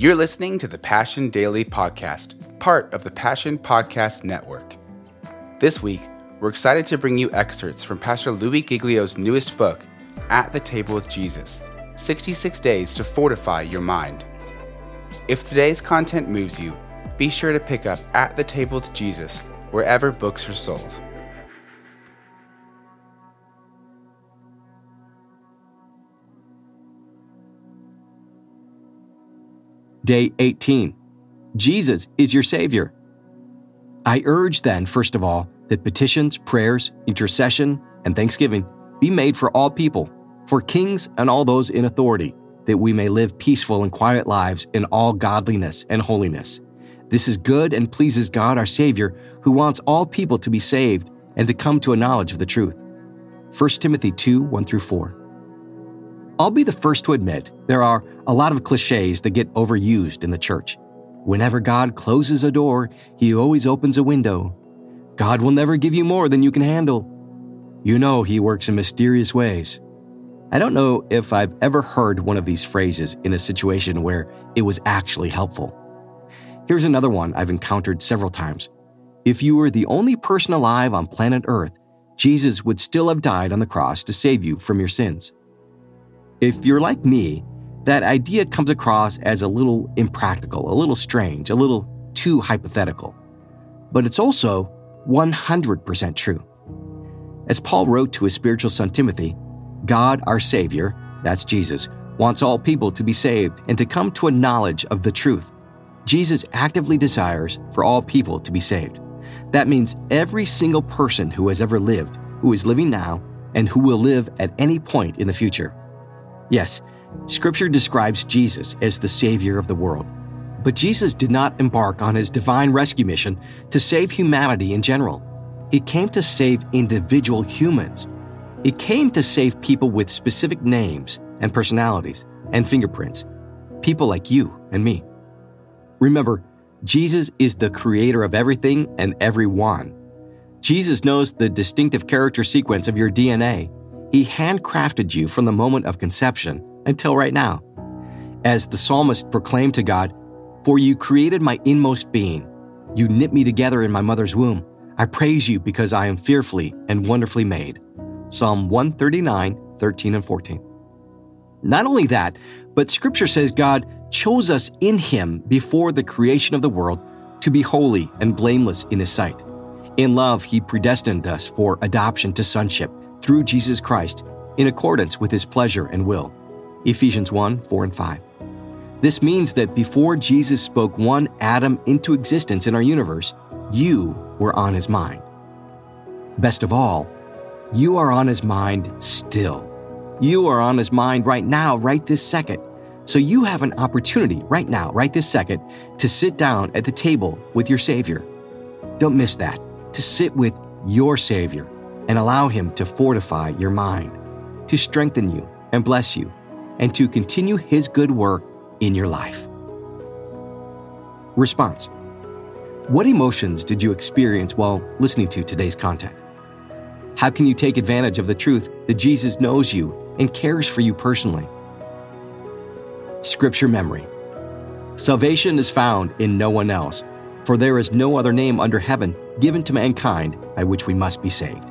You're listening to the Passion Daily Podcast, part of the Passion Podcast Network. This week, we're excited to bring you excerpts from Pastor Louis Giglio's newest book, At the Table with Jesus 66 Days to Fortify Your Mind. If today's content moves you, be sure to pick up At the Table with Jesus wherever books are sold. Day 18 Jesus is your Savior. I urge then, first of all, that petitions, prayers, intercession, and thanksgiving be made for all people, for kings and all those in authority, that we may live peaceful and quiet lives in all godliness and holiness. This is good and pleases God our Savior, who wants all people to be saved and to come to a knowledge of the truth. 1 Timothy 2 1 through 4. I'll be the first to admit there are a lot of cliches that get overused in the church. Whenever God closes a door, He always opens a window. God will never give you more than you can handle. You know He works in mysterious ways. I don't know if I've ever heard one of these phrases in a situation where it was actually helpful. Here's another one I've encountered several times. If you were the only person alive on planet Earth, Jesus would still have died on the cross to save you from your sins. If you're like me, that idea comes across as a little impractical, a little strange, a little too hypothetical. But it's also 100% true. As Paul wrote to his spiritual son Timothy, God, our Savior, that's Jesus, wants all people to be saved and to come to a knowledge of the truth. Jesus actively desires for all people to be saved. That means every single person who has ever lived, who is living now, and who will live at any point in the future. Yes, Scripture describes Jesus as the Savior of the world. But Jesus did not embark on his divine rescue mission to save humanity in general. He came to save individual humans. He came to save people with specific names and personalities and fingerprints, people like you and me. Remember, Jesus is the creator of everything and everyone. Jesus knows the distinctive character sequence of your DNA he handcrafted you from the moment of conception until right now. As the psalmist proclaimed to God, For you created my inmost being. You knit me together in my mother's womb. I praise you because I am fearfully and wonderfully made. Psalm 139, 13 and 14. Not only that, but Scripture says God chose us in Him before the creation of the world to be holy and blameless in His sight. In love, He predestined us for adoption to sonship through Jesus Christ in accordance with his pleasure and will. Ephesians 1 4 and 5. This means that before Jesus spoke one atom into existence in our universe, you were on his mind. Best of all, you are on his mind still. You are on his mind right now, right this second. So you have an opportunity right now, right this second, to sit down at the table with your Savior. Don't miss that, to sit with your Savior and allow Him to fortify your mind, to strengthen you and bless you, and to continue His good work in your life. Response What emotions did you experience while listening to today's content? How can you take advantage of the truth that Jesus knows you and cares for you personally? Scripture memory Salvation is found in no one else, for there is no other name under heaven given to mankind by which we must be saved.